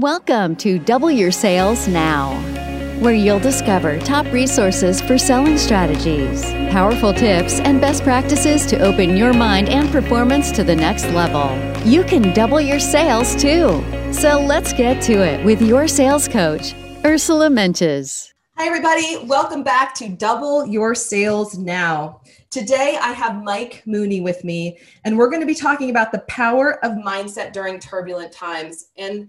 Welcome to Double Your Sales Now, where you'll discover top resources for selling strategies, powerful tips, and best practices to open your mind and performance to the next level. You can double your sales too. So let's get to it with your sales coach, Ursula Mentjes. Hi, everybody. Welcome back to Double Your Sales Now. Today, I have Mike Mooney with me, and we're going to be talking about the power of mindset during turbulent times. And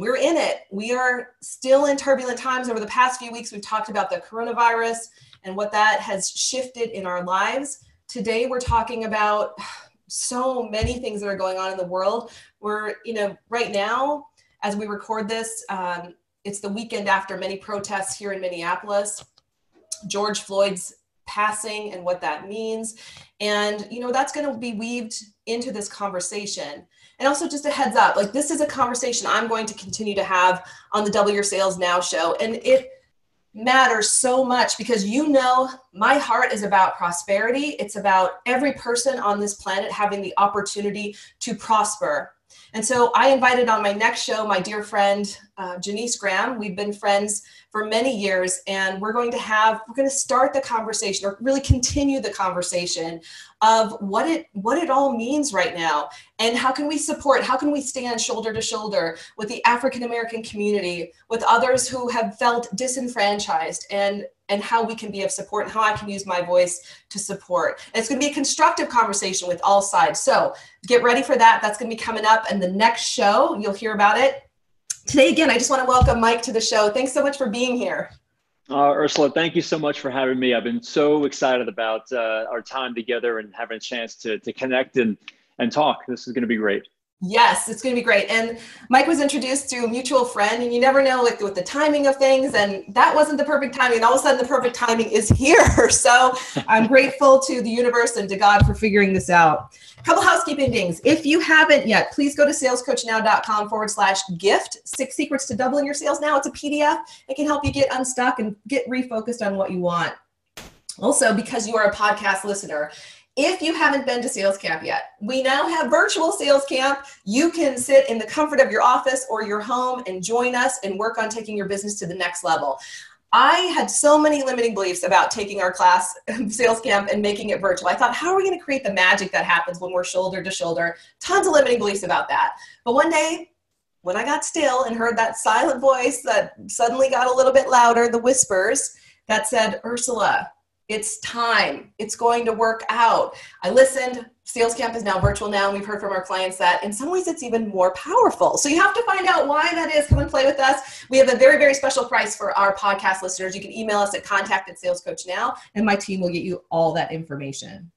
we're in it. We are still in turbulent times. Over the past few weeks, we've talked about the coronavirus and what that has shifted in our lives. Today, we're talking about so many things that are going on in the world. We're, you know, right now, as we record this, um, it's the weekend after many protests here in Minneapolis. George Floyd's passing and what that means. And, you know, that's going to be weaved into this conversation. And also, just a heads up like, this is a conversation I'm going to continue to have on the Double Your Sales Now show. And it matters so much because you know, my heart is about prosperity. It's about every person on this planet having the opportunity to prosper. And so I invited on my next show my dear friend uh, Janice Graham. We've been friends for many years, and we're going to have we're going to start the conversation or really continue the conversation of what it what it all means right now and how can we support how can we stand shoulder to shoulder with the african american community with others who have felt disenfranchised and and how we can be of support and how i can use my voice to support. And it's going to be a constructive conversation with all sides so get ready for that. That's going to be coming up in the next show. You'll hear about it today again i just want to welcome mike to the show thanks so much for being here uh, Ursula, thank you so much for having me. I've been so excited about uh, our time together and having a chance to, to connect and, and talk. This is going to be great. Yes, it's going to be great. And Mike was introduced to a mutual friend, and you never know like with the timing of things. And that wasn't the perfect timing. And all of a sudden, the perfect timing is here. So I'm grateful to the universe and to God for figuring this out. Couple housekeeping things. If you haven't yet, please go to salescoachnow.com forward slash gift six secrets to doubling your sales now. It's a PDF. It can help you get unstuck and get refocused on what you want. Also, because you are a podcast listener, if you haven't been to sales camp yet, we now have virtual sales camp. You can sit in the comfort of your office or your home and join us and work on taking your business to the next level. I had so many limiting beliefs about taking our class sales camp and making it virtual. I thought, how are we going to create the magic that happens when we're shoulder to shoulder? Tons of limiting beliefs about that. But one day, when I got still and heard that silent voice that suddenly got a little bit louder, the whispers that said, Ursula, it's time. It's going to work out. I listened. Sales Camp is now virtual now, and we've heard from our clients that in some ways it's even more powerful. So you have to find out why that is. Come and play with us. We have a very, very special price for our podcast listeners. You can email us at contact at Sales Coach Now, and my team will get you all that information.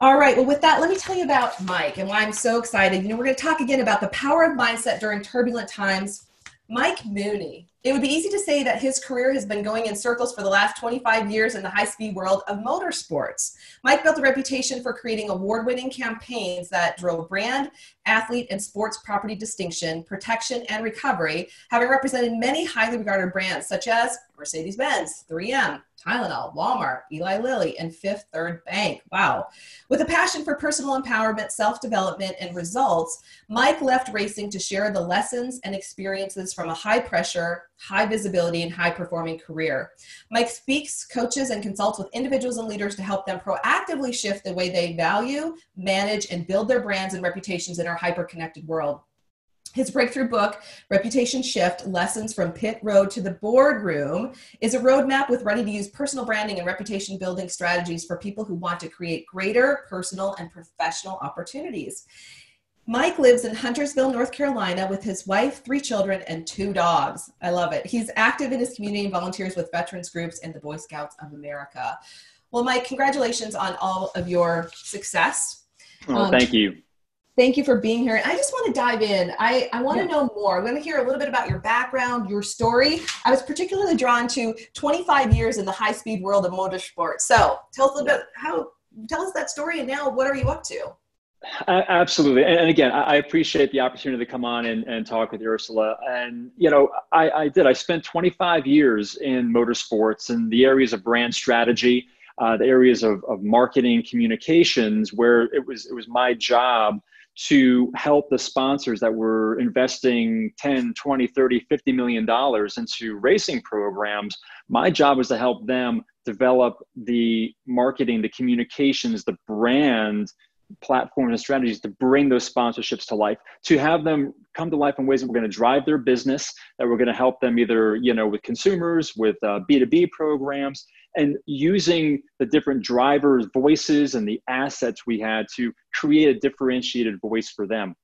All right, well, with that, let me tell you about Mike and why I'm so excited. You know, we're going to talk again about the power of mindset during turbulent times Mike Mooney. It would be easy to say that his career has been going in circles for the last 25 years in the high speed world of motorsports. Mike built a reputation for creating award winning campaigns that drove brand, athlete, and sports property distinction, protection, and recovery, having represented many highly regarded brands such as Mercedes Benz, 3M, Tylenol, Walmart, Eli Lilly, and Fifth Third Bank. Wow. With a passion for personal empowerment, self development, and results, Mike left racing to share the lessons and experiences from a high pressure, high visibility, and high performing career. Mike speaks, coaches, and consults with individuals and leaders to help them proactively shift the way they value, manage, and build their brands and reputations in our hyper connected world. His breakthrough book, Reputation Shift Lessons from Pit Road to the Boardroom, is a roadmap with ready to use personal branding and reputation building strategies for people who want to create greater personal and professional opportunities. Mike lives in Huntersville, North Carolina, with his wife, three children, and two dogs. I love it. He's active in his community and volunteers with veterans groups and the Boy Scouts of America. Well, Mike, congratulations on all of your success. Oh, um, thank you. Thank you for being here. I just want to dive in. I, I want yeah. to know more. I'm going to hear a little bit about your background, your story. I was particularly drawn to 25 years in the high speed world of motorsports. So tell us a little bit how, tell us that story and now what are you up to? Absolutely. And, again, I appreciate the opportunity to come on and, and talk with Ursula. And, you know, I, I did. I spent 25 years in motorsports in the areas of brand strategy, uh, the areas of, of marketing communications, where it was, it was my job to help the sponsors that were investing 10 20 30 50 million dollars into racing programs my job was to help them develop the marketing the communications the brand platforms and strategies to bring those sponsorships to life to have them come to life in ways that we're going to drive their business that we're going to help them either you know with consumers with uh, b2b programs and using the different drivers voices and the assets we had to create a differentiated voice for them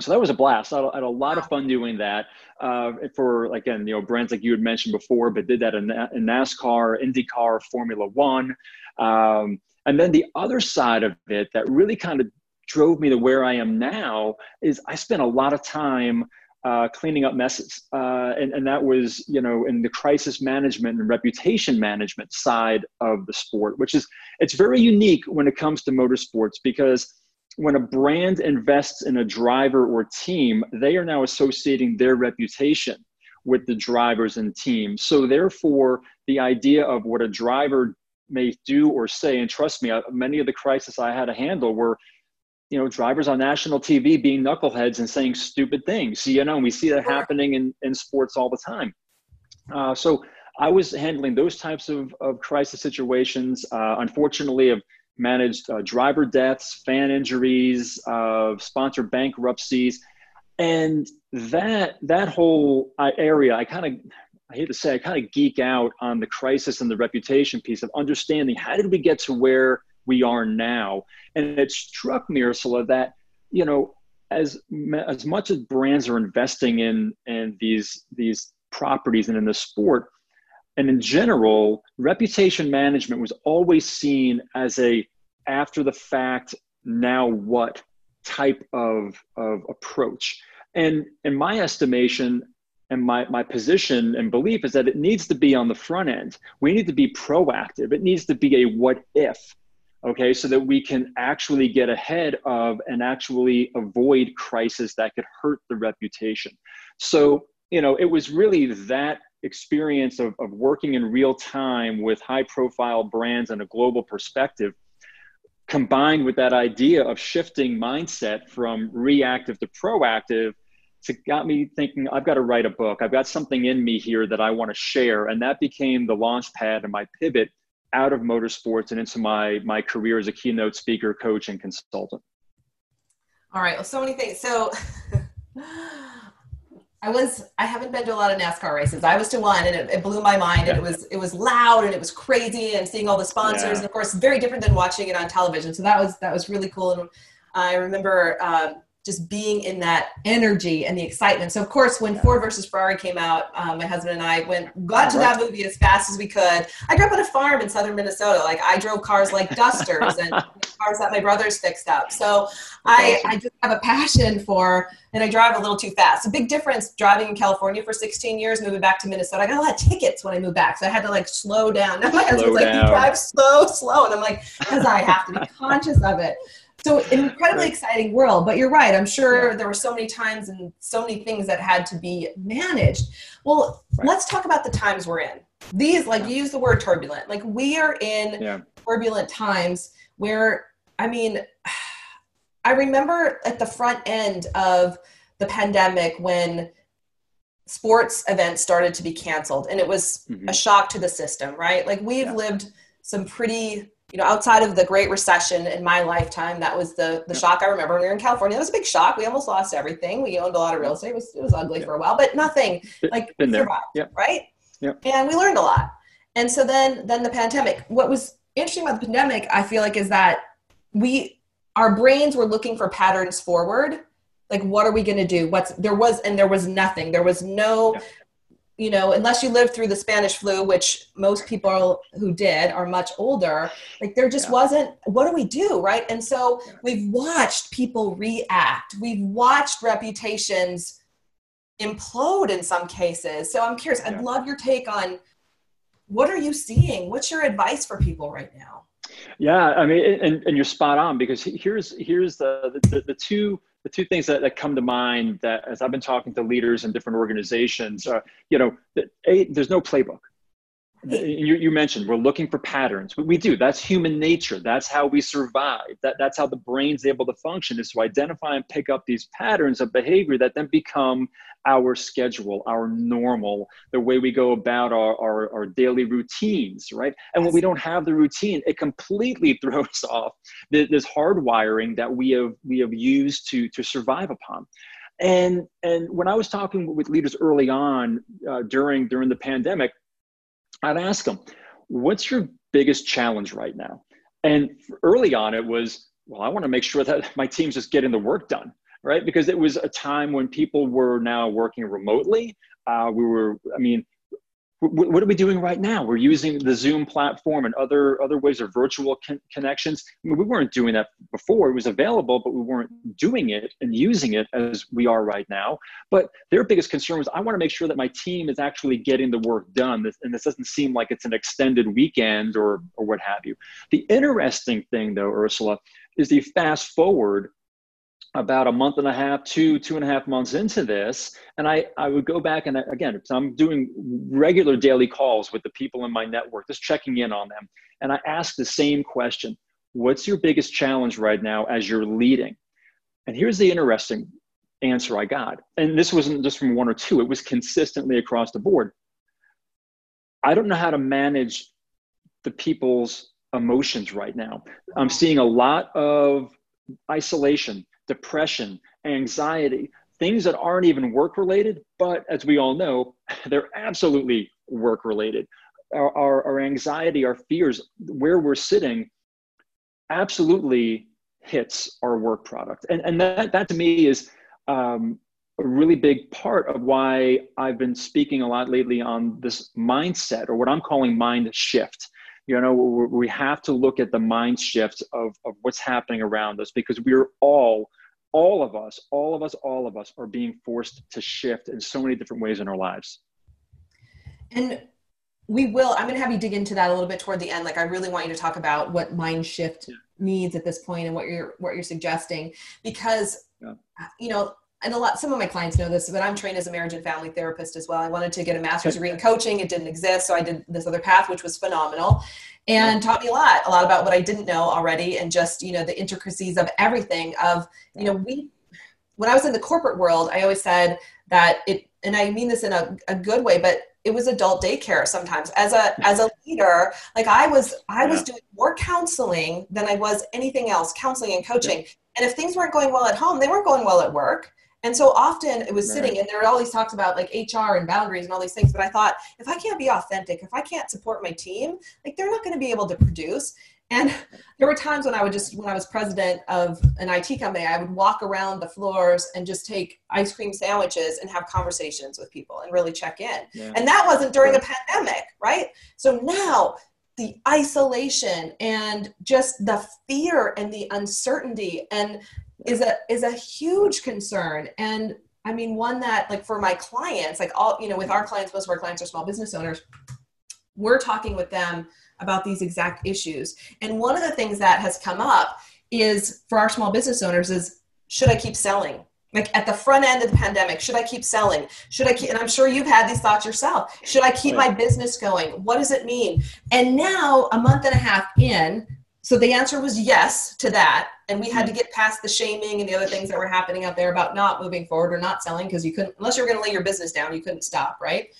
so that was a blast. I had a lot of fun doing that uh, for again, you know, brands like you had mentioned before, but did that in, in NASCAR, IndyCar, Formula One. Um, and then the other side of it that really kind of drove me to where I am now is I spent a lot of time uh, cleaning up messes. Uh, and, and that was, you know, in the crisis management and reputation management side of the sport, which is, it's very unique when it comes to motorsports because when a brand invests in a driver or team, they are now associating their reputation with the drivers and team. So therefore, the idea of what a driver may do or say. And trust me, I, many of the crises I had to handle were, you know, drivers on national TV being knuckleheads and saying stupid things. You know, and we see that happening in, in sports all the time. Uh, so I was handling those types of, of crisis situations. Uh, unfortunately, I've managed uh, driver deaths, fan injuries, uh, sponsor bankruptcies, and that that whole uh, area, I kind of I hate to say, I kind of geek out on the crisis and the reputation piece of understanding how did we get to where we are now. And it struck me, Ursula, that you know, as as much as brands are investing in in these these properties and in the sport, and in general, reputation management was always seen as a after the fact, now what type of of approach. And in my estimation, and my, my position and belief is that it needs to be on the front end. We need to be proactive. It needs to be a what if, okay, so that we can actually get ahead of and actually avoid crisis that could hurt the reputation. So, you know, it was really that experience of, of working in real time with high profile brands and a global perspective combined with that idea of shifting mindset from reactive to proactive it got me thinking I've got to write a book. I've got something in me here that I want to share. And that became the launch pad and my pivot out of motorsports and into my my career as a keynote speaker, coach, and consultant. All right. Well, so many things. So I was I haven't been to a lot of NASCAR races. I was to one and it, it blew my mind and it was it was loud and it was crazy and seeing all the sponsors yeah. and of course very different than watching it on television. So that was that was really cool and I remember um, just being in that energy and the excitement. So of course, when Ford versus Ferrari came out, um, my husband and I went got to that movie as fast as we could. I grew up on a farm in southern Minnesota. Like I drove cars like dusters and cars that my brothers fixed up. So I, I just have a passion for, and I drive a little too fast. A big difference driving in California for 16 years, moving back to Minnesota. I got a lot of tickets when I moved back, so I had to like slow down. Now my husband's like, "You drive slow, slow," and I'm like, "Because I have to be conscious of it." So incredibly exciting world, but you're right. I'm sure yeah. there were so many times and so many things that had to be managed. Well, right. let's talk about the times we're in. these like you use the word turbulent like we are in Yeah. turbulent times where i mean i remember at the front end of the pandemic when sports events started to be canceled and it was Mhm. a shock to the system right like we've Yeah. lived some pretty you know outside of the great recession in my lifetime that was the the shock i remember. When we were in california. It was a big shock. We almost lost everything. We owned a lot of real estate. It was, it was ugly for a while but nothing like been there. survived, Yeah. right? Yeah. and we learned a lot. And so then then the pandemic. What was interesting about the pandemic i feel like is that we our brains were looking for patterns forward. Like what are we going to do? What's there was and there was nothing. There was no. You know unless you lived through the spanish flu which most people who did are much older like there just Yeah. wasn't what do we do right? And so Yeah. we've watched people react. We've watched reputations implode in some cases. So i'm curious i'd love your take on what are you seeing? What's your advice for people right now? Yeah, I mean, and, and you're spot on because here's here's the the, the two the two things that, that come to mind that as I've been talking to leaders in different organizations, you know, a, there's no playbook. You, you mentioned we're looking for patterns. We, we do. That's human nature. That's how we survive. That, that's how the brain's able to function is to identify and pick up these patterns of behavior that then become our schedule, our normal, the way we go about our, our, our daily routines, right? And when we don't have the routine, it completely throws off this, this hardwiring that we have we have used to to survive upon. And and when I was talking with leaders early on uh, during during the pandemic, I'd ask them, "What's your biggest challenge right now?" And early on, it was, "Well, I want to make sure that my team's just getting the work done." Right? Because it was a time when people were now working remotely. Uh, we were, I mean, w- what are we doing right now? We're using the Zoom platform and other other ways of virtual con- connections. I mean, we weren't doing that before; it was available, but we weren't doing it and using it as we are right now. But their biggest concern was, I want to make sure that my team is actually getting the work done, and this doesn't seem like it's an extended weekend or or what have you. The interesting thing, though, Ursula, is the fast forward about a month and a half, two, two and a half months into this. And I, I would go back and again, so I'm doing regular daily calls with the people in my network, just checking in on them. And I ask the same question What's your biggest challenge right now as you're leading? And here's the interesting answer I got. And this wasn't just from one or two, it was consistently across the board. I don't know how to manage the people's emotions right now. I'm seeing a lot of isolation, depression, anxiety, things that aren't even work related, but as we all know, they're absolutely work related. Our, our, our, anxiety, our fears, where we're sitting, absolutely hits our work product. And, and that, that to me is um, a really big part of why I've been speaking a lot lately on this mindset or what I'm calling mind shift you know we have to look at the mind shift of, of what's happening around us because we're all all of us all of us all of us are being forced to shift in so many different ways in our lives and we will i'm going to have you dig into that a little bit toward the end like i really want you to talk about what mind shift yeah. means at this point and what you're what you're suggesting because yeah. you know and a lot some of my clients know this but i'm trained as a marriage and family therapist as well. I wanted to get a master's degree in coaching. It didn't exist so i did this other path which was phenomenal and taught me a lot a lot about what i didn't know already and just you know the intricacies of everything of you know we when i was in the corporate world i always said that it and i mean this in a, a good way but it was adult daycare sometimes. As a as a leader like i was i was doing more counseling than i was anything else counseling and coaching. And if things weren't going well at home they weren't going well at work and so often it was right. sitting, and there are all these talks about like HR and boundaries and all these things. But I thought, if I can't be authentic, if I can't support my team, like they're not going to be able to produce. And there were times when I would just, when I was president of an IT company, I would walk around the floors and just take ice cream sandwiches and have conversations with people and really check in. Yeah. And that wasn't during right. a pandemic, right? So now the isolation and just the fear and the uncertainty and is a is a huge concern. And i mean one that like for my clients like all you know with our clients most of our clients are small business owners. We're talking with them about these exact issues. And one of the things that has come up is for our small business owners is should i keep selling? Like at the front end of the pandemic should i keep selling? Should i keep and i'm sure you've had these thoughts yourself. Should i keep my business going? What does it mean? And now a month and a half in so the answer was yes to that and we had to get past the shaming and the other things that were happening out there about not moving forward or not selling because you couldn't unless you were going to lay your business down you couldn't stop right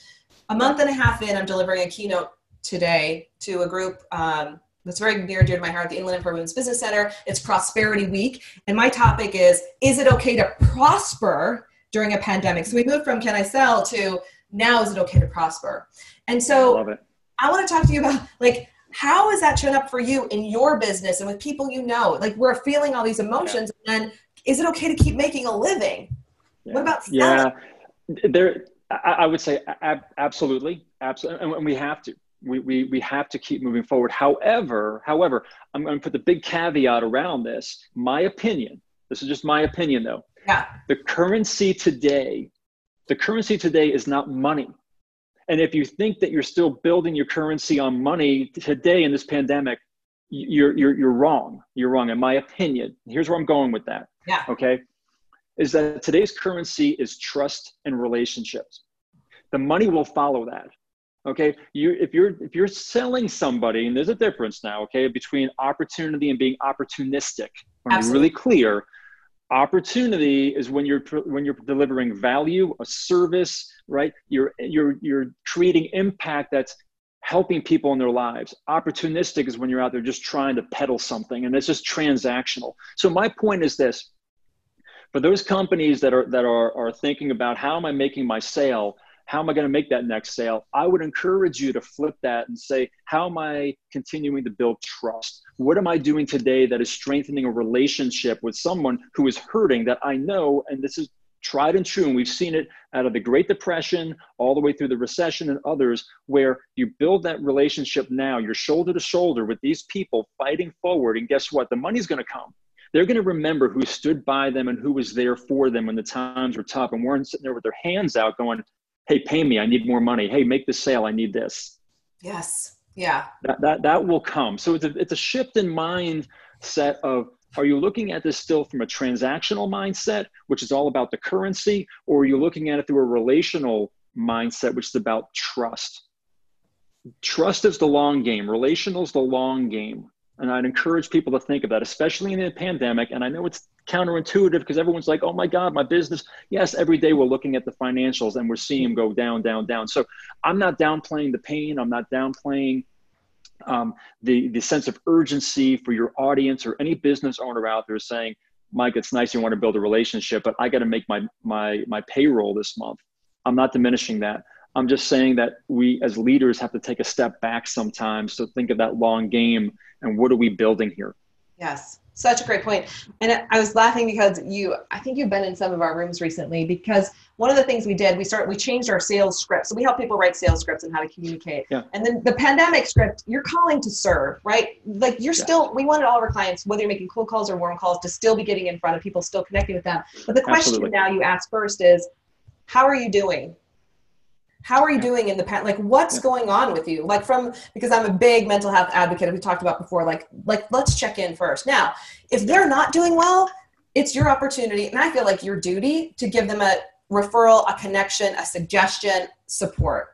a month and a half in i'm delivering a keynote today to a group um, that's very near and dear to my heart, the Inland Empire Women's Business Center. It's Prosperity Week. And my topic is Is it okay to prosper during a pandemic? So we moved from Can I Sell to Now is it okay to prosper? And so I, I want to talk to you about like, how is that showing up for you in your business and with people you know? Like, we're feeling all these emotions, yeah. and is it okay to keep making a living? Yeah. What about selling? Yeah, there. I would say absolutely, absolutely, and we have to we, we, we have to keep moving forward. However, however, I'm going to put the big caveat around this. My opinion, this is just my opinion though. Yeah. The currency today, the currency today is not money. And if you think that you're still building your currency on money today in this pandemic, you're, you're, you're wrong. You're wrong. In my opinion, here's where I'm going with that. Yeah. Okay. Is that today's currency is trust and relationships. The money will follow that okay you if you're if you're selling somebody and there's a difference now okay between opportunity and being opportunistic you're really clear opportunity is when you're when you're delivering value a service right? You're you're you're creating impact that's helping people in their lives. Opportunistic is when you're out there just trying to peddle something and it's just transactional. So my point is this. For those companies that are that are, are thinking about how am i making my sale how am I going to make that next sale? I would encourage you to flip that and say, how am I continuing to build trust? What am I doing today that is strengthening a relationship with someone who is hurting that I know? And this is tried and true. And we've seen it out of the Great Depression all the way through the recession and others, where you build that relationship now, you're shoulder to shoulder with these people fighting forward. And guess what? The money's going to come they're going to remember who stood by them and who was there for them when the times were tough and weren't sitting there with their hands out going, hey pay me i need more money. Hey make the sale i need this. Yes. Yeah. That that, that will come. So it's a, it's a shift in mindset of are you looking at this still from a transactional mindset which is all about the currency or are you looking at it through a relational mindset which is about trust? Trust is the long game. Relational is the long game. And I'd encourage people to think of that, especially in the pandemic. And I know it's counterintuitive because everyone's like, oh my God, my business. Yes, every day we're looking at the financials and we're seeing them go down, down, down. So I'm not downplaying the pain. I'm not downplaying um, the, the sense of urgency for your audience or any business owner out there saying, Mike, it's nice you want to build a relationship, but I got to make my, my, my payroll this month. I'm not diminishing that. I'm just saying that we as leaders have to take a step back sometimes to think of that long game and what are we building here? Yes, such a great point. And I was laughing because you, I think you've been in some of our rooms recently because one of the things we did, we started, we changed our sales script. So we help people write sales scripts and how to communicate. Yeah. And then the pandemic script, you're calling to serve, right? Like you're yeah. still, we wanted all of our clients, whether you're making cold calls or warm calls, to still be getting in front of people, still connecting with them. But the question Absolutely. now you ask first is, how are you doing? How are you doing in the past like what's going on with you? Like from because i'm a big mental health advocate we talked about before like like let's check in first. Now if they're not doing well it's your opportunity and i feel like your duty to give them a referral a connection a suggestion support.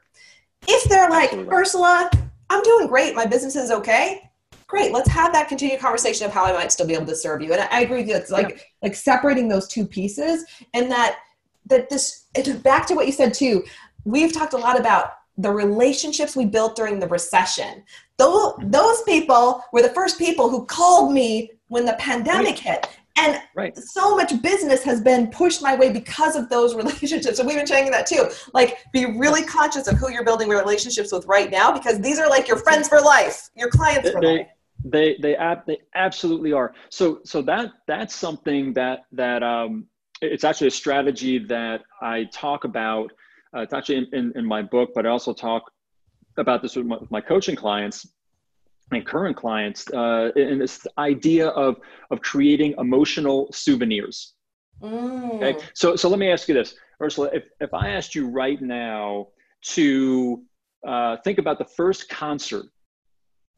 If they're like ursula i'm doing great. My business is okay. Great. Let's have that continued conversation of how i might still be able to serve you. And i, agree with you. It's like yeah. like separating those two pieces and that that this it's back to what you said too we've talked a lot about the relationships we built during the recession. Those, those people were the first people who called me when the pandemic right. hit. And right. so much business has been pushed my way because of those relationships. So we've been saying that too. Like, be really conscious of who you're building relationships with right now because these are like your friends for life, your clients for they, life. They they ab- they absolutely are. So so that that's something that that um, it's actually a strategy that I talk about uh, it's actually in, in, in, my book, but I also talk about this with my, with my coaching clients and current clients uh, in this idea of, of creating emotional souvenirs. Mm. Okay, so, so let me ask you this, Ursula, if, if I asked you right now to uh, think about the first concert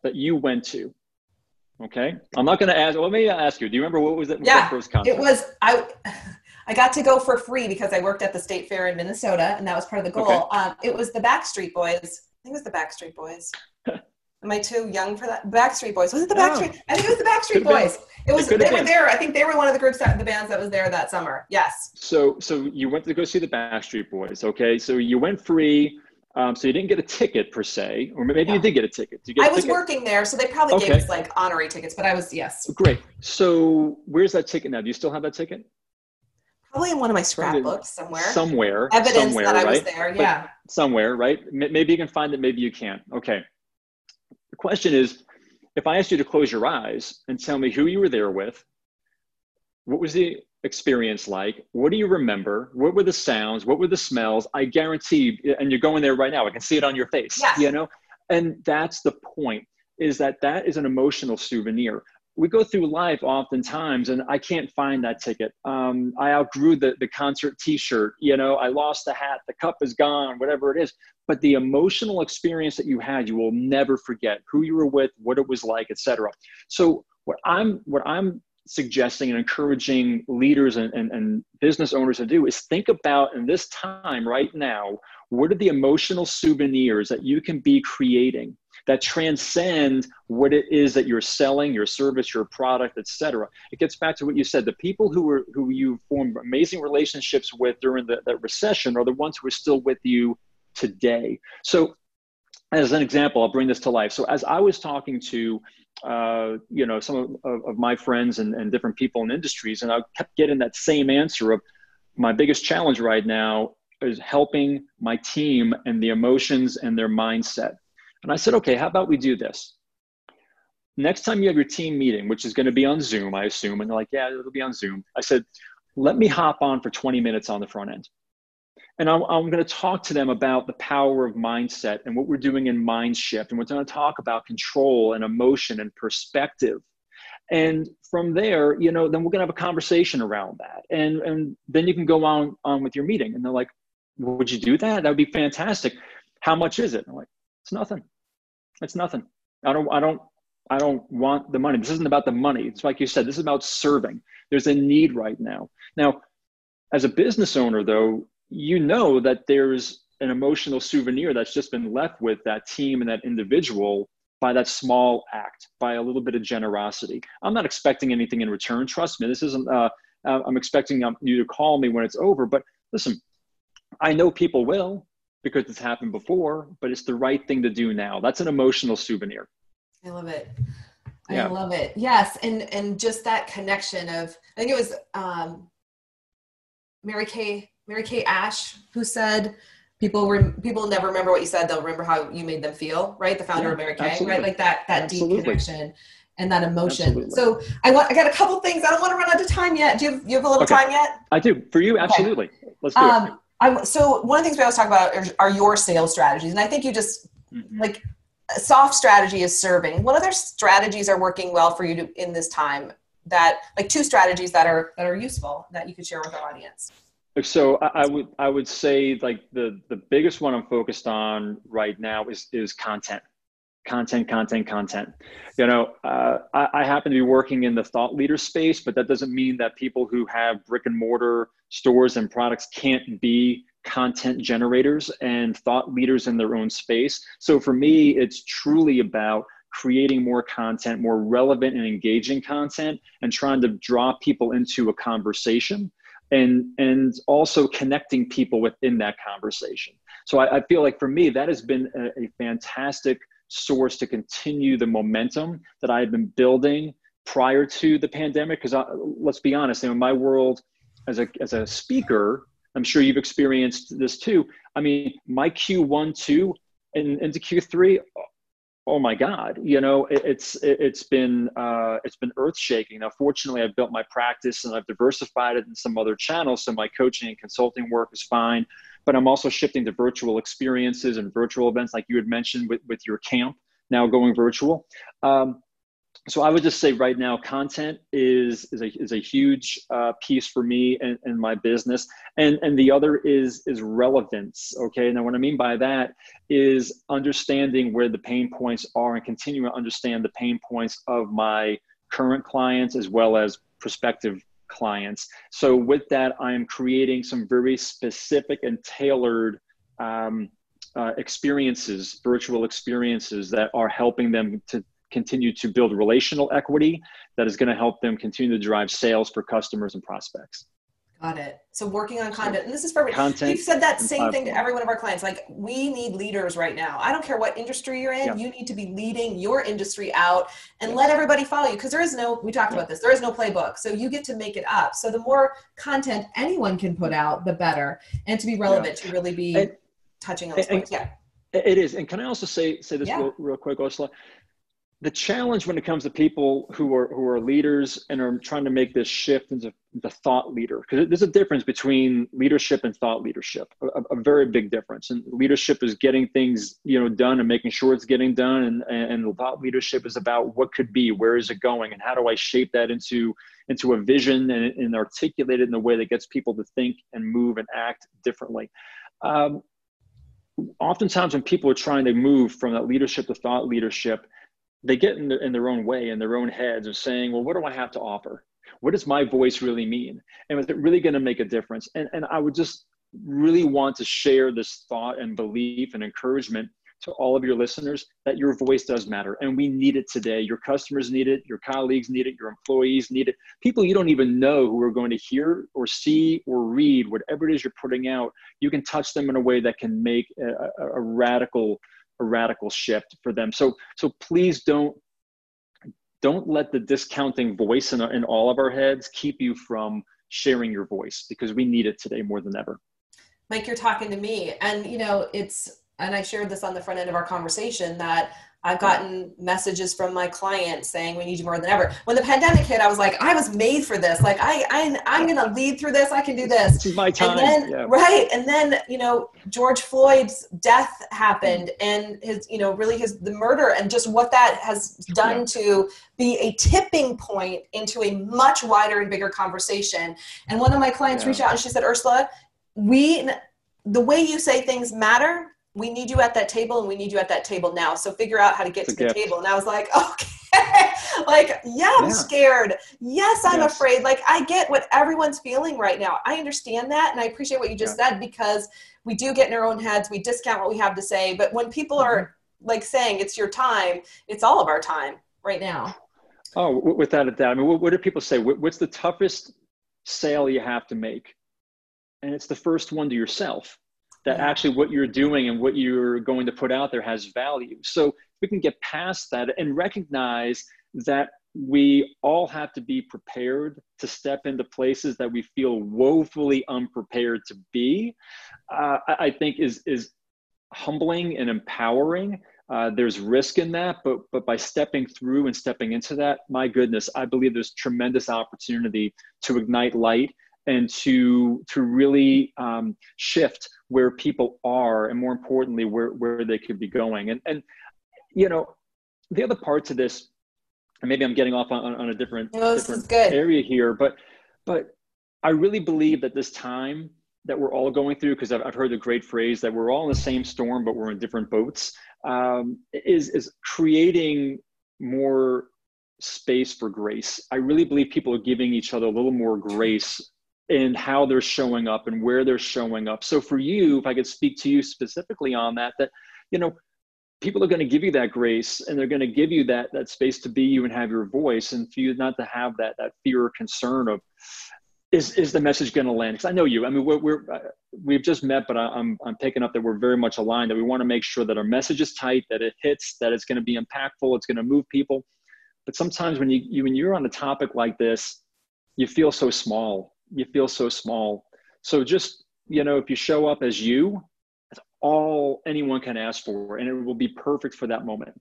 that you went to, okay? I'm not going to ask, well, let me ask you, do you remember what was it? Yeah, first concert? it was, I, I got to go for free because I worked at the state fair in Minnesota, and that was part of the goal. Okay. Um, it was the Backstreet Boys. I think it was the Backstreet Boys. Am I too young for that? Backstreet Boys. Was it the Backstreet? I think it was the Backstreet Boys. It was. It they were there. I think they were one of the groups that the bands that was there that summer. Yes. So, so you went to go see the Backstreet Boys. Okay, so you went free. Um, so you didn't get a ticket per se, or maybe yeah. you did get a ticket. Did I was ticket? working there, so they probably okay. gave us like honorary tickets. But I was yes. Great. So where's that ticket now? Do you still have that ticket? Probably in one of my scrapbooks somewhere. Somewhere. Evidence somewhere, that I right? was there. Yeah. But somewhere, right? Maybe you can find it. Maybe you can't. Okay. The question is, if I asked you to close your eyes and tell me who you were there with, what was the experience like? What do you remember? What were the sounds? What were the smells? I guarantee, and you're going there right now. I can see it on your face. Yeah. You know, and that's the point. Is that that is an emotional souvenir we go through life oftentimes and i can't find that ticket. Um, i outgrew the, the concert t-shirt you know i lost the hat the cup is gone whatever it is. But the emotional experience that you had you will never forget who you were with what it was like etc so what i'm what i'm suggesting and encouraging leaders and, and, and business owners to do is think about in this time right now what are the emotional souvenirs that you can be creating that transcend what it is that you're selling, your service, your product, etc. It gets back to what you said. The people who were who you formed amazing relationships with during the, that recession are the ones who are still with you today. So as an example, I'll bring this to life. So as I was talking to uh, you know some of, of, my friends and, and different people in industries, and I kept getting that same answer of my biggest challenge right now is helping my team and the emotions and their mindset. And I said, okay, how about we do this? Next time you have your team meeting, which is going to be on Zoom, I assume, and they're like, yeah, it'll be on Zoom. I said, let me hop on for 20 minutes on the front end. And I'm, I'm going to talk to them about the power of mindset and what we're doing in mind shift. And we're going to talk about control and emotion and perspective. And from there, you know, then we're going to have a conversation around that. And, and then you can go on, on with your meeting. And they're like, would you do that? That would be fantastic. How much is it? I'm like, it's nothing. It's nothing. I don't, I don't, I don't want the money. This isn't about the money. It's like you said, this is about serving. There's a need right now. Now, as a business owner, though, you know that there's an emotional souvenir that's just been left with that team and that individual by that small act, by a little bit of generosity. I'm not expecting anything in return. Trust me, this isn't, uh, uh I'm expecting um, you to call me when it's over. But listen, I know people will because it's happened before, but it's the right thing to do now. That's an emotional souvenir. I love it. I love it. Yes, and and just that connection of I think it was um, Mary Kay Mary Kay Ash who said people were people never remember what you said they'll remember how you made them feel right the founder yeah, of Mary Kay absolutely. right like that that absolutely. deep connection and that emotion absolutely. so I want I got a couple things I don't want to run out of time yet do you have, you have a little okay. time yet I do for you absolutely okay. let's do um, it I, so one of the things we always talk about are, are your sales strategies, and I think you just mm-hmm. like a soft strategy is serving. What other strategies are working well for you to, in this time? That like two strategies that are that are useful that you could share with our audience. So I, I would I would say like the the biggest one I'm focused on right now is is content content, content, content. You know, uh, I, I, happen to be working in the thought leader space, but that doesn't mean that people who have brick and mortar stores and products can't be content generators and thought leaders in their own space. So for me, it's truly about creating more content, more relevant and engaging content, and trying to draw people into a conversation and and also connecting people within that conversation. So I, I feel like for me, that has been a, a fantastic source to continue the momentum that I had been building prior to the pandemic. Because let's be honest, in my world as a as a speaker, I'm sure you've experienced this too. I mean, my Q1, two, and into Q3, oh my God, you know, it, it's it, has been uh, it's been earth shaking. Now, fortunately, I've built my practice and I've diversified it in some other channels, so my coaching and consulting work is fine but I'm also shifting to virtual experiences and virtual events, like you had mentioned with, with your camp now going virtual. Um, so I would just say right now, content is is a, is a huge uh, piece for me and, and my business, and and the other is is relevance. Okay, now what I mean by that is understanding where the pain points are and continuing to understand the pain points of my current clients as well as prospective clients. So with that, I am creating some very specific and tailored um, uh, experiences, virtual experiences that are helping them to continue to build relational equity that is going to help them continue to drive sales for customers and prospects. Got it. So working on content, and this is perfect. Content You've said that same thing to every one of our clients. Like, we need leaders right now. I don't care what industry you're in. Yeah. You need to be leading your industry out and let everybody follow you because there is no. We talked about this. There is no playbook, so you get to make it up. So the more content anyone can put out, the better, and to be relevant, to really be touching on points. Yeah. It is. And can I also say say this Yeah. real, real quick, Ursula? The challenge when it comes to people who are who are leaders and are trying to make this shift into the thought leader, because there's a difference between leadership and thought leadership, a, a very big difference. And leadership is getting things you know done and making sure it's getting done, and and thought leadership is about what could be, where is it going, and how do I shape that into into a vision and, and articulate it in a way that gets people to think and move and act differently. Um, oftentimes when people are trying to move from that leadership to thought leadership they get in, the, in their own way in their own heads of saying well what do i have to offer? What does my voice really mean? And is it really going to make a difference? And, and i would just really want to share this thought and belief and encouragement to all of your listeners that your voice does matter and we need it today. Your customers need it your colleagues need it your employees need it. People you don't even know who are going to hear or see or read whatever it is you're putting out you can touch them in a way that can make a, a, a radical a radical shift for them so so please don't don't let the discounting voice in, in all of our heads keep you from sharing your voice because we need it today more than ever Mike, you're talking to me. And, you know, it's, and I shared this on the front end of our conversation that I've gotten messages from my clients saying we need you more than ever. When the pandemic hit, I was like, I was made for this. Like, I, I I'm going to lead through this. I can do this. this is my time And then, yeah. right. And then, you know, George Floyd's death happened and his, you know, really his, the murder and just what that has done Yeah. to be a tipping point into a much wider and bigger conversation. And one of my clients Yeah. reached out and she said, Ursula, we, the way you say things matter. We need you at that table and we need you at that table now. So figure out how to get It's to the gift. table. And I was like, okay, like, yeah, I'm Yeah. scared. Yes, I'm Yes. afraid. Like, I get what everyone's feeling right now. I understand that. And I appreciate what you just said because we do get in our own heads. We discount what we have to say. But when people are Mm-hmm. like saying it's your time, it's all of our time right now. Oh, w- without a doubt. I mean, what, what do people say? What's the toughest sale you have to make? And it's the first one to yourself. That Yeah. actually what you're doing and what you're going to put out there has value. So we can get past that and recognize that we all have to be prepared to step into places that we feel woefully unprepared to be. Uh, I, think is is humbling and empowering. Uh, there's risk in that, but but by stepping through and stepping into that, my goodness, I believe there's tremendous opportunity to ignite light and to to really um, shift where people are, and more importantly, where where they could be going. And and you know, the other part to this, and maybe I'm getting off on, on a different No, this different is good. area here, but but I really believe that this time that we're all going through, because I've, I've heard the great phrase that we're all in the same storm, but we're in different boats, um, is is creating more space for grace. I really believe people are giving each other a little more grace in how they're showing up and where they're showing up. So for you, if I could speak to you specifically on that, that you know, people are going to give you that grace and they're going to give you that that space to be you and have your voice, and for you not to have that that fear or concern of is is the message going to land? Because I know you. I mean, we're, we're uh, we've just met, but I, I'm I'm picking up that we're very much aligned. That we want to make sure that our message is tight, that it hits, that it's going to be impactful, it's going to move people. But sometimes when you, you when you're on a topic like this, you feel so small. You feel so small. So just you know, if you show up as you, that's all anyone can ask for, and it will be perfect for that moment.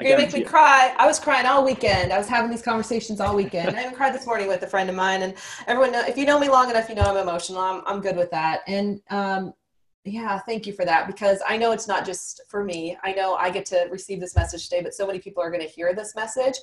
I You're gonna make me cry. I was crying all weekend. I was having these conversations all weekend. I even cried this morning with a friend of mine. And everyone, know, if you know me long enough, you know I'm emotional. I'm, I'm good with that. And um, yeah, thank you for that because I know it's not just for me. I know I get to receive this message today, but so many people are going to hear this message,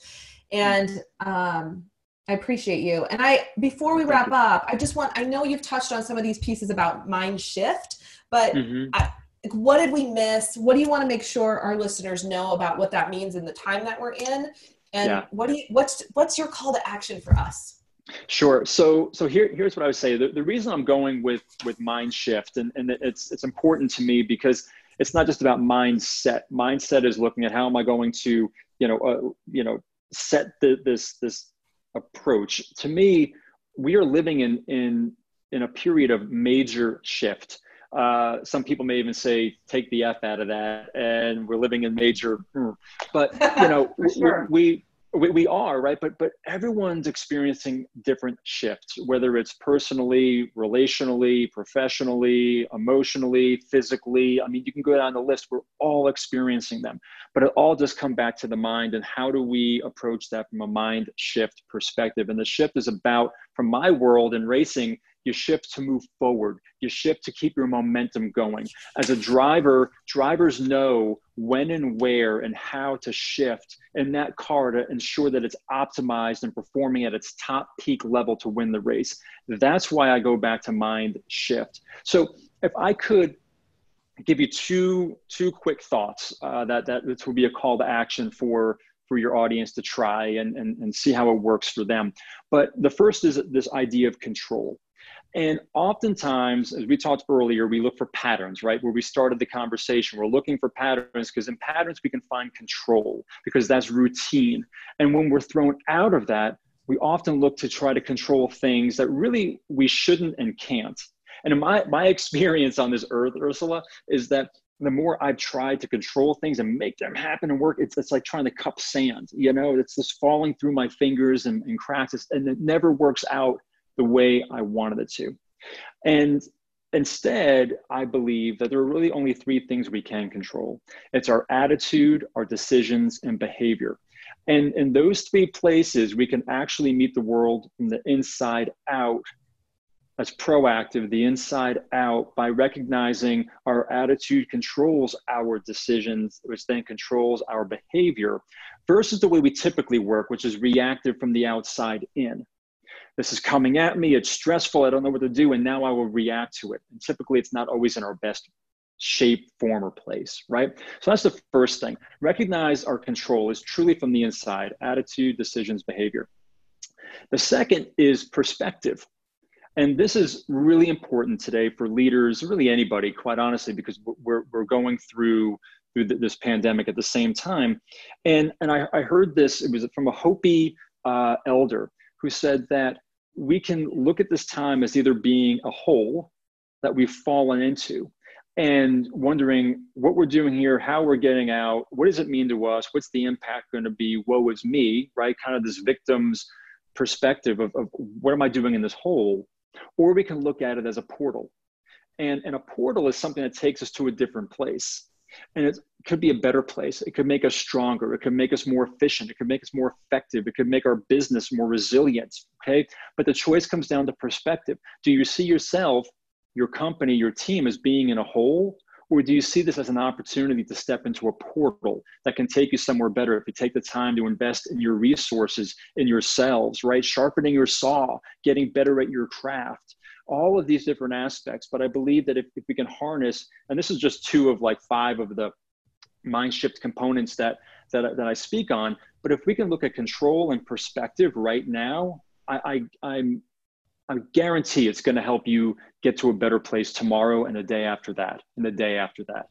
and um, I appreciate you. And I, before we wrap up, I just want. I know you've touched on some of these pieces about mind shift, but Mhm. like, what did we miss? What do you want to make sure our listeners know about what that means in the time that we're in? And Yeah. what do you what's what's your call to action for us? Sure. So so here here's what I would say. The, the reason I'm going with with mind shift and, and it's it's important to me because it's not just about mindset. Mindset is looking at how am I going to you know uh, you know set the, this this approach. To me, we are living in in in a period of major shift. Uh, some people may even say take the f out of that, and we're living in major. Hmm. But you know, sure. we, we we, we are right? But but everyone's experiencing different shifts whether it's personally relationally professionally emotionally physically. I mean you can go down the list. We're all experiencing them. But it all just come back to the mind and how do we approach that from a mind shift perspective. And the shift is about from my world in racing you shift to move forward you shift to keep your momentum going as a driver drivers know when and where and how to shift in that car to ensure that it's optimized and performing at its top peak level to win the race that's why i go back to mind shift so if i could give you two two quick thoughts uh, that that this will be a call to action for for your audience to try and, and, and see how it works for them. But the first is this idea of control. And oftentimes, as we talked earlier, we look for patterns, right? Where we started the conversation, we're looking for patterns because in patterns we can find control because that's routine. And when we're thrown out of that, we often look to try to control things that really we shouldn't and can't. And in my, my experience on this earth, Ursula, is that the more I've tried to control things and make them happen and work, it's, it's like trying to cup sand, you know, it's just falling through my fingers and, and cracks and it never works out the way I wanted it to. And instead, I believe that there are really only three things we can control it's our attitude, our decisions, and behavior. And in those three places, we can actually meet the world from the inside out as proactive, the inside out, by recognizing our attitude controls our decisions, which then controls our behavior, versus the way we typically work, which is reactive from the outside in this is coming at me. It's stressful. I don't know what to do. And now i will react to it. And typically it's not always in our best shape form or place right? So that's the first thing. Recognize our control is truly from the inside attitude decisions behavior. The second is perspective. And this is really important today for leaders really anybody quite honestly because we're, we're going through through this pandemic at the same time. And and i, I heard this. It was from a hopi uh, elder who said that we can look at this time as either being a hole that we've fallen into and wondering what we're doing here, how we're getting out, what does it mean to us, what's the impact going to be, woe is me, right? Kind of this victim's perspective of, of what am I doing in this hole? Or we can look at it as a portal. And, and a portal is something that takes us to a different place and it could be a better place. It could make us stronger. It could make us more efficient. It could make us more effective. It could make our business more resilient okay? But the choice comes down to perspective. Do you see yourself your company your team as being in a hole? Or do you see this as an opportunity to step into a portal that can take you somewhere better if you take the time to invest in your resources in yourselves right? Sharpening your saw getting better at your craft. All of these different aspects. But I believe that if, if we can harness, and this is just two of like five of the mind shift components that, that, that I speak on, but if we can look at control and perspective right now, I, I, I'm, I guarantee it's going to help you get to a better place tomorrow and the day after that, and the day after that.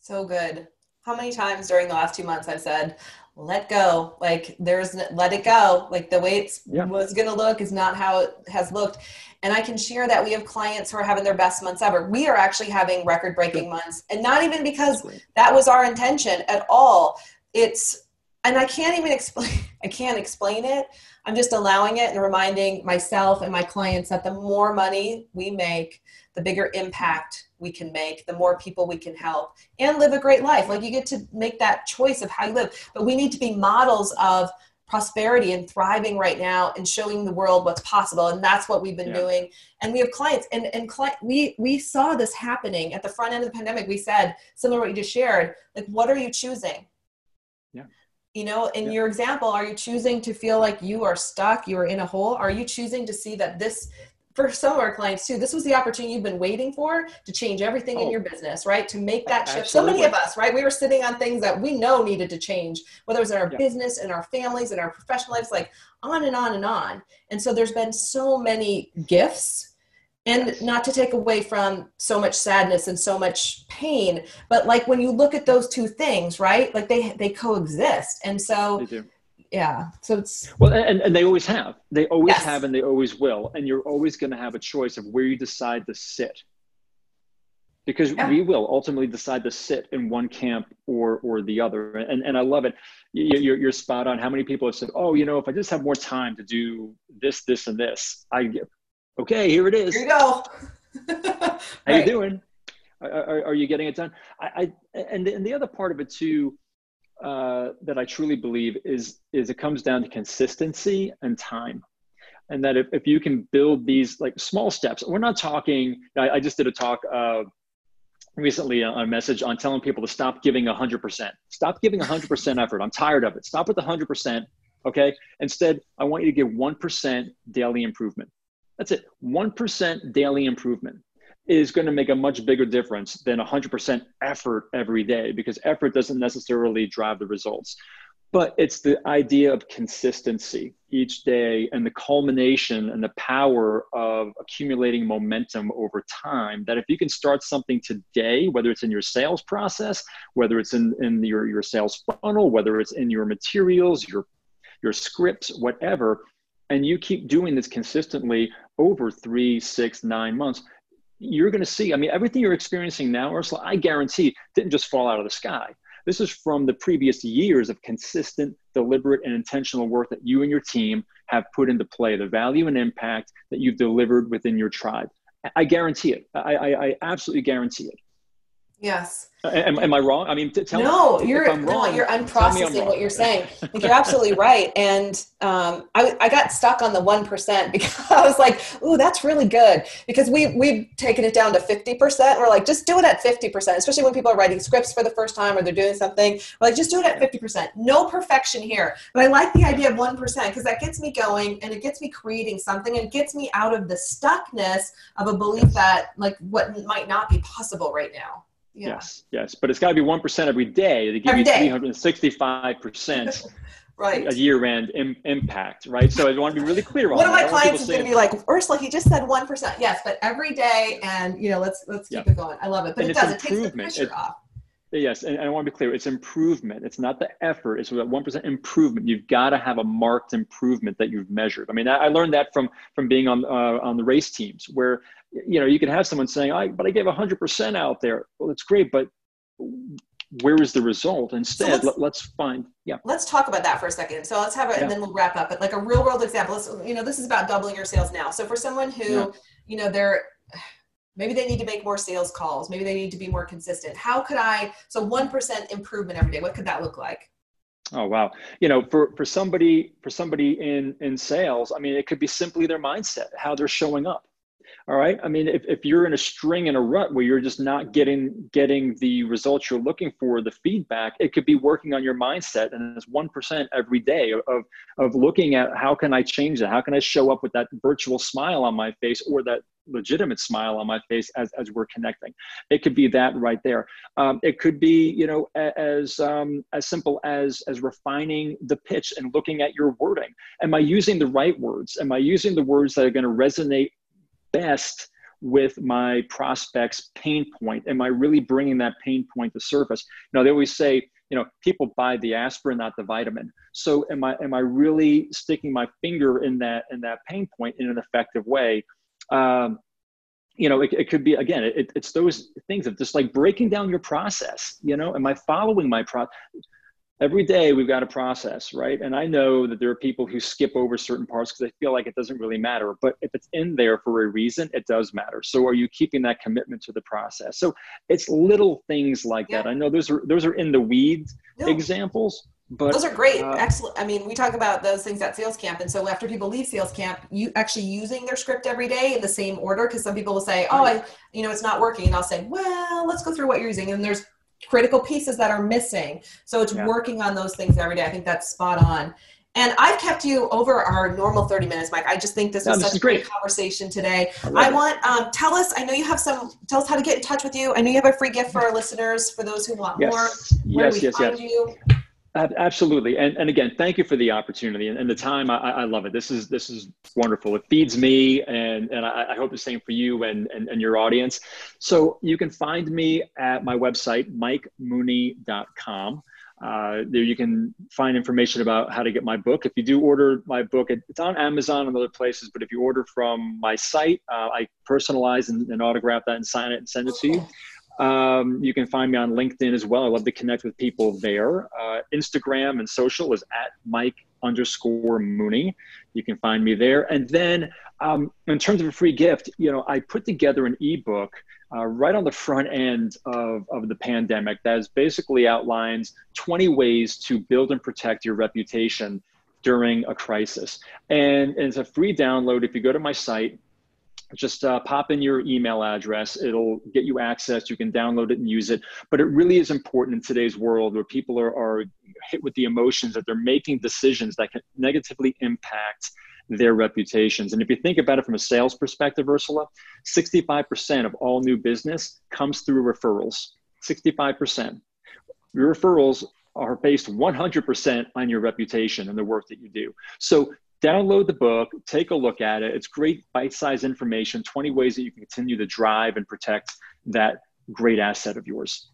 So good. How many times during the last two months I've said, let go. Like there's let it go. Like the way it yeah. was going to look is not how it has looked. And i can share that we have clients who are having their best months ever. We are actually having record breaking months. And not even because that was our intention at all. It's and i can't even explain i can't explain it i'm just allowing it and reminding myself and my clients that the more money we make the bigger impact we can make, the more people we can help, and live a great life. Like you get to make that choice of how you live. But we need to be models of prosperity and thriving right now and showing the world what's possible and that's what we've been yeah. doing and we have clients and and client, we we saw this happening at the front end of the pandemic we said similar to what you just shared like what are you choosing yeah you know in yeah. your example are you choosing to feel like you are stuck you are in a hole are you choosing to see that this for some of our clients too, this was the opportunity you've been waiting for to change everything oh, in your business, right? To make that shift. So many of us, right? We were sitting on things that we know needed to change, whether it was in our yeah. business, in our families, in our professional lives, like on and on and on. And so there's been so many gifts and not to take away from so much sadness and so much pain but like when you look at those two things right like they they coexist. And so yeah so it's well and, and they always have. They always yes. have and they always will. And you're always going to have a choice of where you decide to sit. Because yeah. we will ultimately decide to sit in one camp or or the other. And and i love it. You're, you're spot on. How many people have said oh you know if i just have more time to do this this and this i okay, here it is. Here you go. How right. you doing? Are, are, are, you getting it done? I, I and, and the other part of it too uh, that I truly believe is is it comes down to consistency and time. And that if, if you can build these like small steps, we're not talking. I, I just did a talk uh, recently on a message on telling people to stop giving 100%. Stop giving 100% effort. I'm tired of it. Stop with the 100%. Okay. Instead, I want you to give 1% daily improvement. That's it. 1% daily improvement is going to make a much bigger difference than 100% effort every day because effort doesn't necessarily drive the results. But it's the idea of consistency each day and the culmination and the power of accumulating momentum over time. That if you can start something today, whether it's in your sales process, whether it's in, in your, your sales funnel, whether it's in your materials, your, your scripts, whatever, and you keep doing this consistently over three, six, nine months, you're going to see. I mean, everything you're experiencing now, Ursula, I guarantee didn't just fall out of the sky. This is from the previous years of consistent, deliberate, and intentional work that you and your team have put into play, the value and impact that you've delivered within your tribe. I guarantee it. I, I, I absolutely guarantee it. Yes. Am, am I wrong? I mean, tell no, me. You're, wrong, no, you're unprocessing what you're saying. Like, you're absolutely right. And um, I, I got stuck on the 1% because I was like, ooh, that's really good. Because we, we've taken it down to 50%. We're like, just do it at 50%, especially when people are writing scripts for the first time or they're doing something. We're like, just do it at 50%. No perfection here. But I like the idea of 1% because that gets me going and it gets me creating something and gets me out of the stuckness of a belief that like what might not be possible right now. Yeah. Yes, yes, but it's got to be one percent every day to give every you three hundred and sixty-five percent. Right. A year-end Im- impact, right? So I want to be really clear on One of my clients is going to be like, Ursula, he just said one percent. Yes, but every day, and you know, let's let's keep it going. I love it, but and it does. It takes the pressure it, off. Yes, and, I want to be clear. It's improvement. It's not the effort. It's that one percent improvement. You've got to have a marked improvement that you've measured. I mean, I, I learned that from from being on uh, on the race teams, where you know you can have someone saying, "I but I gave hundred percent out there." Well, it's great, but where is the result? Instead, so let's, let, us find. Yeah. Let's talk about that for a second. So let's have it, yeah. and then we'll wrap up. But like a real world example. Let's, you know, this is about doubling your sales now. So for someone who, yeah. you know, they're maybe they need to make more sales calls. Maybe they need to be more consistent. How could i so 1% improvement every day what could that look like? Oh wow. You know for for somebody for somebody in in sales i mean it could be simply their mindset how they're showing up all right i mean if, if you're in a string in a rut where you're just not getting getting the results you're looking for the feedback it could be working on your mindset and it's 1% every day of of looking at how can i change that how can i show up with that virtual smile on my face or that legitimate smile on my face as, as we're connecting. It could be that right there. Um, it could be, you know, as um, as simple as as refining the pitch and looking at your wording. Am I using the right words? Am I using the words that are going to resonate best with my prospect's pain point? Am I really bringing that pain point to surface? You know, they always say, you know, people buy the aspirin, not the vitamin. So am I am I really sticking my finger in that in that pain point in an effective way? um, you know, it, it could be again, it, it's those things of just like breaking down your process. You know, am I following my process? Every day we've got a process, right? And I know that there are people who skip over certain parts because they feel like it doesn't really matter. But if it's in there for a reason, it does matter. So are you keeping that commitment to the process? So it's little things like yeah. that. I know those are those are in the weeds no. examples, but those are great. Uh, Excellent. I mean, we talk about those things at sales camp. And so after people leave sales camp, you actually using their script every day in the same order. Cause some people will say, Oh, I, you know, it's not working. And I'll say, well, let's go through what you're using. And there's critical pieces that are missing. So it's yeah. working on those things every day. I think that's spot on. And I've kept you over our normal 30 minutes, Mike. I just think this was no, such a great. conversation today. I, I want, um, tell us, I know you have some, tell us how to get in touch with you. I know you have a free gift for our listeners, for those who want yes. more. Where yes, yes, yes. You? Absolutely, and and again, thank you for the opportunity and, and the time. I, I, love it. This is this is wonderful. It feeds me, and and I, I, hope the same for you and, and and your audience. So you can find me at my website, mikemooney.com. Uh, there you can find information about how to get my book. If you do order my book, it's on Amazon and other places. But if you order from my site, uh, I personalize and, and autograph that and sign it and send it to you. Um, you can find me on LinkedIn as well. I love to connect with people there. Uh, Instagram and social is at Mike underscore Mooney. You can find me there. And then um, in terms of a free gift, you know, I put together an ebook uh, right on the front end of, of the pandemic that is basically outlines 20 ways to build and protect your reputation during a crisis. And, and it's a free download. If you go to my site, just uh, pop in your email address. It'll get you access. You can download it and use it. But it really is important in today's world where people are, are hit with the emotions that they're making decisions that can negatively impact their reputations. And if you think about it from a sales perspective, Ursula, 65% of all new business comes through referrals. 65%. Your referrals are based 100% on your reputation and the work that you do. So download the book, take a look at it. It's great bite sized information 20 ways that you can continue to drive and protect that great asset of yours.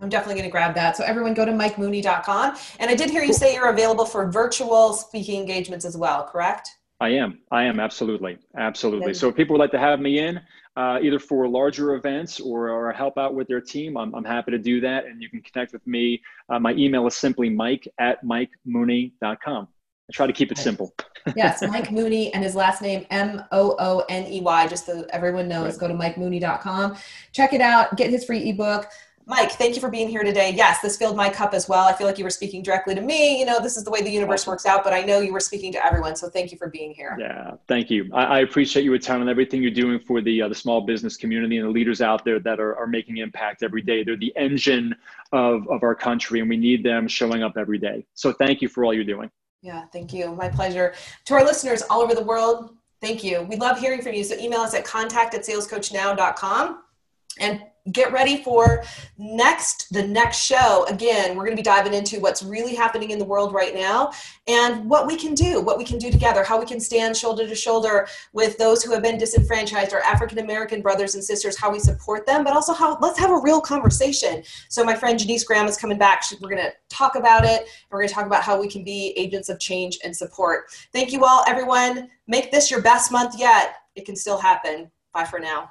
I'm definitely going to grab that. So everyone go to mikemooney.com. And I did hear you say you're available for virtual speaking engagements as well, correct? I am. I am absolutely, absolutely. So if people would like to have me in, uh, either for larger events or, or help out with their team, I'm, I'm happy to do that. And you can connect with me. Uh, my email is simply mike at mikemooney.com. I try to keep it simple. yes, Mike Mooney and his last name M O O N E Y. Just so everyone knows, right. go to mikemooney.com, check it out, get his free ebook. Mike, thank you for being here today. Yes, this filled my cup as well. I feel like you were speaking directly to me. You know, this is the way the universe works out, but I know you were speaking to everyone. So thank you for being here. Yeah, thank you. I, I appreciate you attending everything you're doing for the uh, the small business community and the leaders out there that are, are making impact every day. They're the engine of, of our country, and we need them showing up every day. So thank you for all you're doing. Yeah, thank you. My pleasure. To our listeners all over the world, thank you. We love hearing from you. So email us at contact at salescoachnow.com. And get ready for next the next show. Again we're going to be diving into what's really happening in the world right now and what we can do what we can do together how we can stand shoulder to shoulder with those who have been disenfranchised our african american brothers and sisters how we support them but also how let's have a real conversation. So my friend janice graham is coming back. We're going to talk about it and we're going to talk about how we can be agents of change and support. Thank you all everyone. Make this your best month yet. It can still happen. Bye for now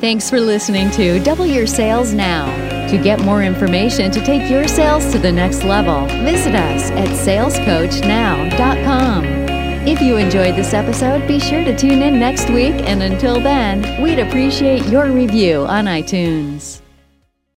Thanks for listening to Double Your Sales Now. To get more information to take your sales to the next level, visit us at salescoachnow.com. If you enjoyed this episode, be sure to tune in next week, and until then, we'd appreciate your review on iTunes.